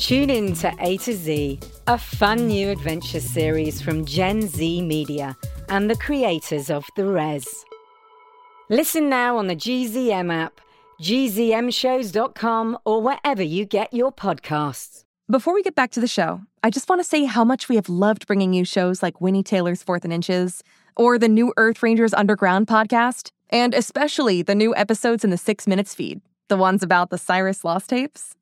Tune in to A to Z, a fun new adventure series from Gen Z Media and the creators of The Res. Listen now on the GZM app, gzmshows.com, or wherever you get your podcasts. Before we get back to the show, I just want to say how much we have loved bringing you shows like Winnie Taylor's Fourth and Inches, or the new Earth Rangers Underground podcast, and especially the new episodes in the Six Minutes feed, the ones about the Cyrus Lost tapes.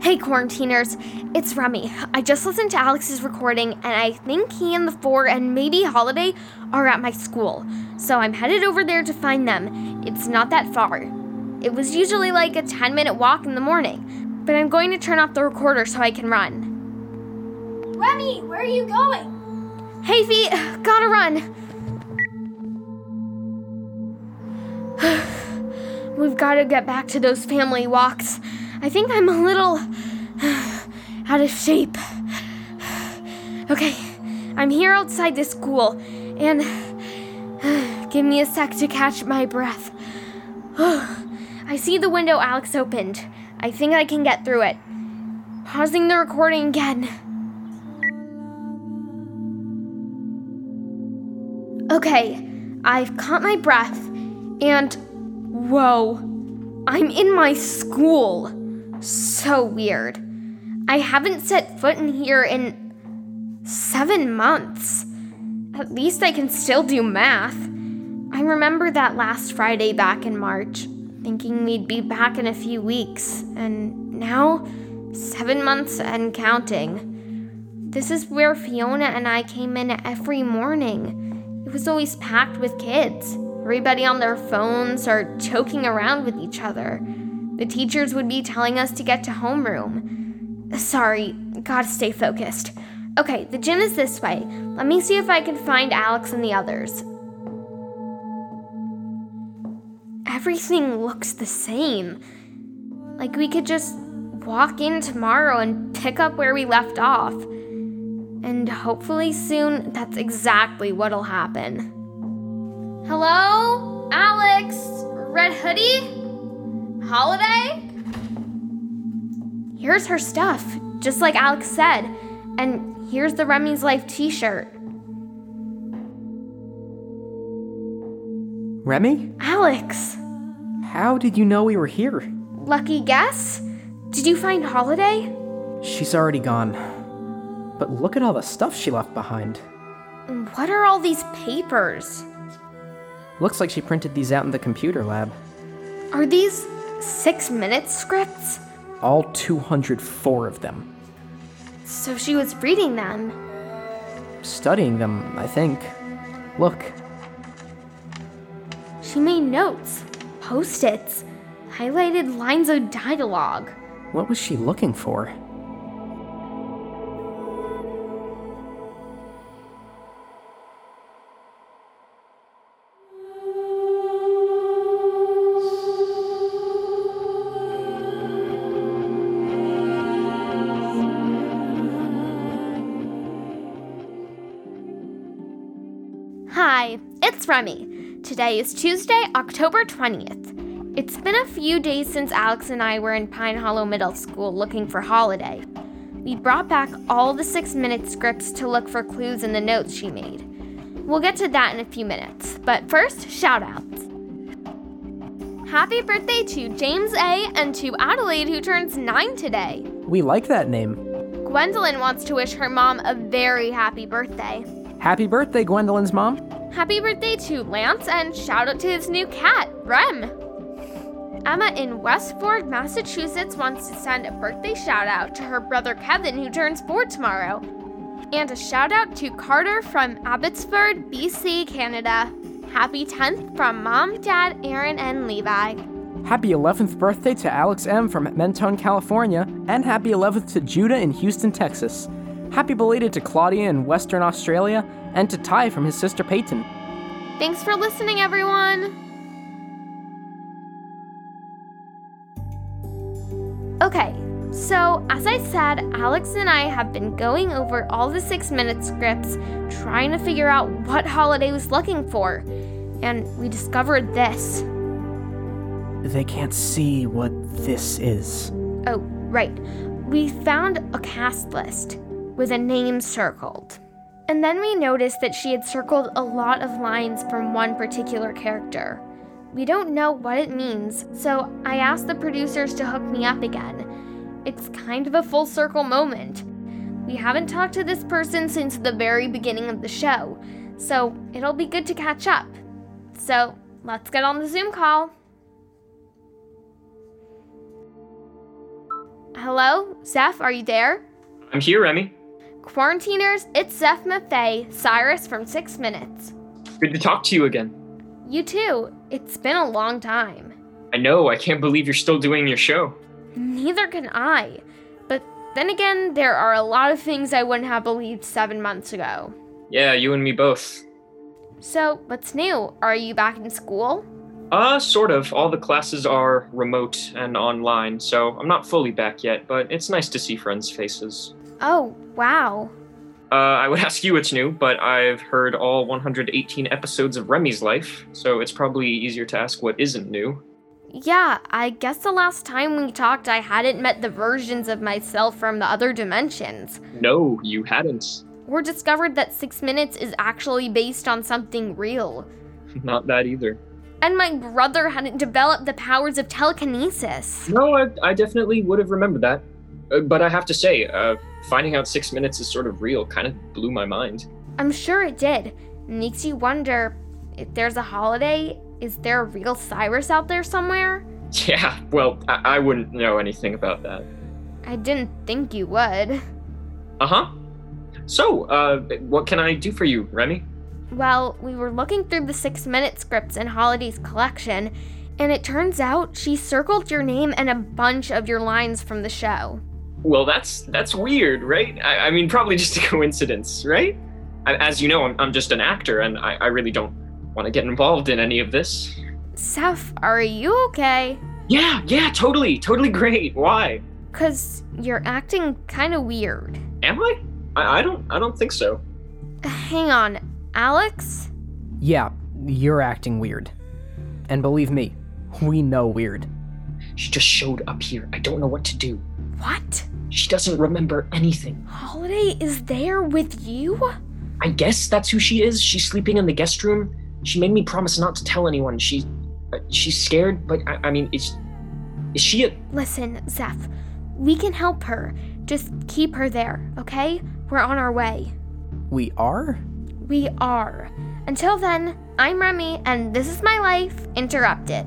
Hey, quarantiners, it's Remy. I just listened to Alex's recording, and I think he and the four and maybe Holiday are at my school. So I'm headed over there to find them. It's not that far. It was usually like a 10 minute walk in the morning, but I'm going to turn off the recorder so I can run. Remy, where are you going? Hey, feet, gotta run. We've got to get back to those family walks. I think I'm a little out of shape. Okay, I'm here outside the school, and give me a sec to catch my breath. I see the window Alex opened. I think I can get through it. Pausing the recording again. Okay, I've caught my breath, and whoa, I'm in my school. So weird. I haven't set foot in here in seven months. At least I can still do math. I remember that last Friday back in March, thinking we'd be back in a few weeks, and now, seven months and counting. This is where Fiona and I came in every morning. It was always packed with kids, everybody on their phones or joking around with each other. The teachers would be telling us to get to homeroom. Sorry, gotta stay focused. Okay, the gym is this way. Let me see if I can find Alex and the others. Everything looks the same. Like we could just walk in tomorrow and pick up where we left off. And hopefully soon, that's exactly what'll happen. Hello? Alex? Red hoodie? Holiday? Here's her stuff, just like Alex said. And here's the Remy's Life t shirt. Remy? Alex, How did you know we were here? lucky guess? Did you find Holiday? She's already gone. But look at all the stuff she left behind. What are all these papers? Looks like she printed these out in the computer lab. Are these six minute scripts? All 204 of them. So she was reading them. Studying them, I think. Look, She made notes, post its, highlighted lines of dialogue. what was she looking for? Hi, it's Remy. Today is Tuesday, October 20th. It's been a few days since Alex and I were in Pine Hollow Middle School looking for Holiday. We brought back all the six minute scripts to look for clues in the notes she made. We'll get to that in a few minutes, but first, shout outs. Happy birthday to James A. and to Adelaide, who turns nine today. We like that name. Gwendolyn wants to wish her mom a very happy birthday. Happy birthday, Gwendolyn's mom. Happy birthday to Lance and shout out to his new cat, Rem. Emma in Westford, Massachusetts wants to send a birthday shout out to her brother Kevin, who turns four tomorrow. And a shout out to Carter from Abbotsford, BC, Canada. Happy 10th from Mom, Dad, Aaron, and Levi. Happy 11th birthday to Alex M. from Mentone, California, and happy 11th to Judah in Houston, Texas. Happy belated to Claudia in Western Australia, and to Ty from his sister Peyton. Thanks for listening, everyone. Okay, so as I said, Alex and I have been going over all the six minute scripts, trying to figure out what Holiday was looking for. And we discovered this. They can't see what this is. Oh, right. We found a cast list with a name circled. And then we noticed that she had circled a lot of lines from one particular character. We don't know what it means, so I asked the producers to hook me up again. It's kind of a full circle moment. We haven't talked to this person since the very beginning of the show, so it'll be good to catch up. So let's get on the Zoom call. Hello, Zeph, are you there? I'm here, Remy. Quarantiners, it's Zeph Maffei, Cyrus from Six Minutes. Good to talk to you again. You too. It's been a long time. I know, I can't believe you're still doing your show. Neither can I. But then again, there are a lot of things I wouldn't have believed seven months ago. Yeah, you and me both. So, what's new? Are you back in school? Uh, sort of. All the classes are remote and online, so I'm not fully back yet, but it's nice to see friends' faces. Oh, wow. Uh, I would ask you what's new, but I've heard all 118 episodes of Remy's life, so it's probably easier to ask what isn't new. Yeah, I guess the last time we talked, I hadn't met the versions of myself from the other dimensions. No, you hadn't. Or discovered that Six Minutes is actually based on something real. Not that either. And my brother hadn't developed the powers of telekinesis. No, I, I definitely would have remembered that. Uh, but I have to say, uh, finding out six minutes is sort of real kind of blew my mind. I'm sure it did. Makes you wonder if there's a holiday, is there a real Cyrus out there somewhere? Yeah, well, I, I wouldn't know anything about that. I didn't think you would. Uh huh. So, uh, what can I do for you, Remy? Well, we were looking through the six minute scripts in Holiday's collection, and it turns out she circled your name and a bunch of your lines from the show. Well, that's that's weird, right? I, I mean, probably just a coincidence, right? I, as you know, I'm, I'm just an actor, and I, I really don't want to get involved in any of this. Zeph, are you okay? Yeah, yeah, totally, totally great. Why? Cause you're acting kind of weird. Am I? I? I don't. I don't think so. Hang on, Alex? Yeah, you're acting weird. And believe me, we know weird. She just showed up here. I don't know what to do. What? She doesn't remember anything. Holiday is there with you? I guess that's who she is. She's sleeping in the guest room. She made me promise not to tell anyone. She, uh, she's scared, but I, I mean, is, is she a? Listen, Zeph, we can help her. Just keep her there, okay? We're on our way. We are? We are. Until then, I'm Remy, and this is my life interrupted.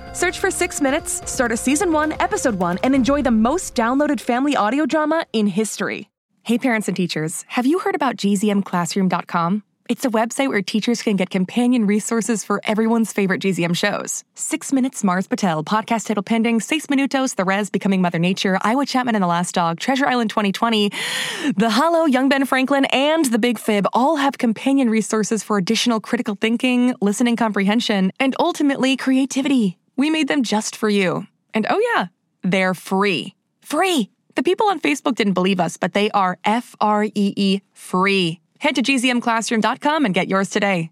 Search for Six Minutes, start a season one, episode one, and enjoy the most downloaded family audio drama in history. Hey, parents and teachers, have you heard about gzmclassroom.com? It's a website where teachers can get companion resources for everyone's favorite GZM shows. Six Minutes, Mars Patel, Podcast Title Pending, Seis Minutos, The Res, Becoming Mother Nature, Iowa Chapman and the Last Dog, Treasure Island 2020, The Hollow, Young Ben Franklin, and The Big Fib all have companion resources for additional critical thinking, listening comprehension, and ultimately creativity. We made them just for you. And oh yeah, they're free. Free! The people on Facebook didn't believe us, but they are F R E E free. Head to gzmclassroom.com and get yours today.